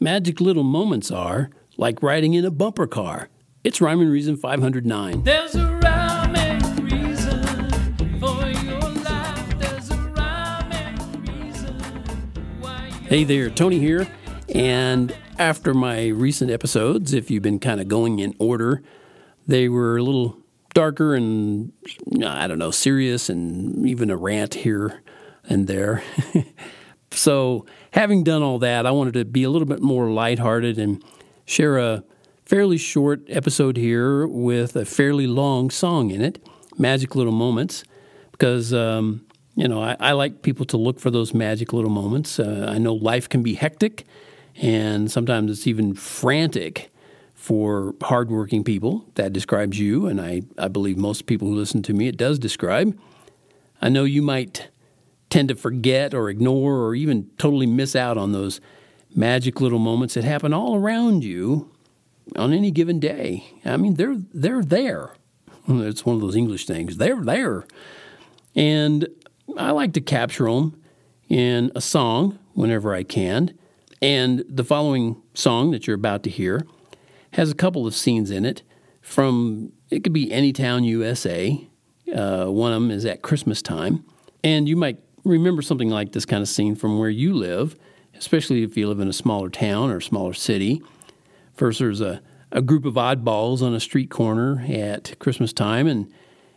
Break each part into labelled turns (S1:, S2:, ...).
S1: magic little moments are like riding in a bumper car. It's Rhyme and Reason 509.
S2: There's a rhyme and reason for your life. There's a rhyme and reason why
S1: Hey there, Tony here. And after my recent episodes, if you've been kind of going in order, they were a little darker and, I don't know, serious and even a rant here and there. so, having done all that, I wanted to be a little bit more lighthearted and share a fairly short episode here with a fairly long song in it, Magic Little Moments, because, um, you know, I, I like people to look for those magic little moments. Uh, I know life can be hectic and sometimes it's even frantic for hardworking people. That describes you, and I, I believe most people who listen to me, it does describe. I know you might tend to forget or ignore or even totally miss out on those magic little moments that happen all around you on any given day. I mean, they're they're there. It's one of those English things. They're there, and I like to capture them in a song whenever I can. And the following song that you're about to hear has a couple of scenes in it from it could be any town USA. Uh, one of them is at Christmas time, and you might remember something like this kind of scene from where you live, especially if you live in a smaller town or smaller city. First, there's a, a group of oddballs on a street corner at Christmas time, and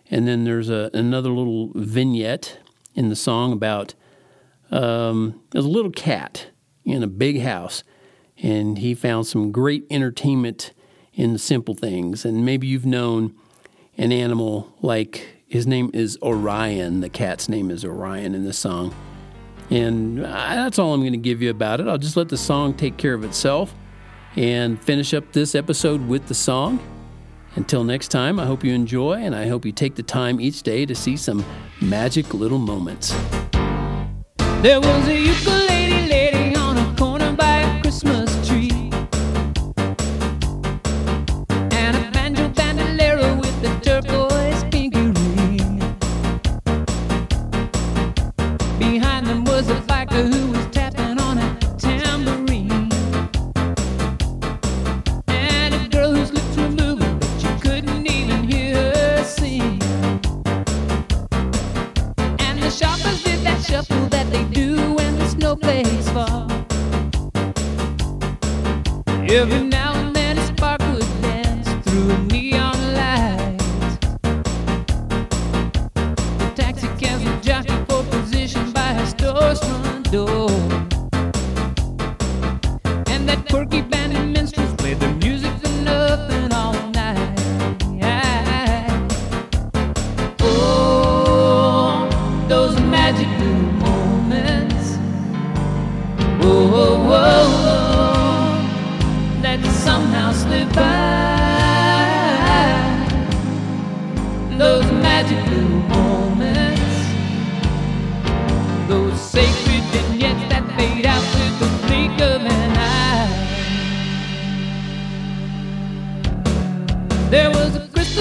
S1: and then there's a, another little vignette in the song about um, there's a little cat in a big house, and he found some great entertainment in the simple things. And maybe you've known an animal like his name is Orion. The cat's name is Orion in the song. And uh, that's all I'm going to give you about it. I'll just let the song take care of itself and finish up this episode with the song. Until next time, I hope you enjoy and I hope you take the time each day to see some magic little moments.
S2: There was a Behind them was a biker who was tapping on a tambourine. And a girl whose lips were moving, but you couldn't even hear her sing. And the shoppers did that shuffle that they do when the snow plays fall. Every now that quirky band of minstrels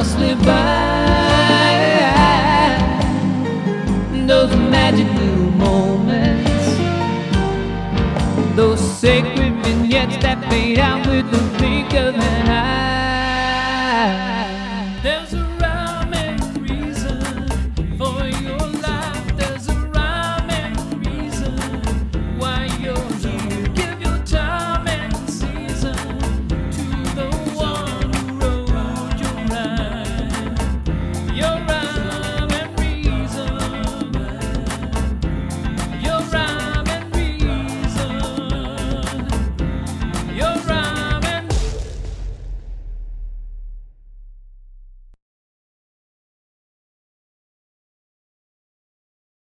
S2: now slip by. Those magical moments, those sacred vignettes that fade out with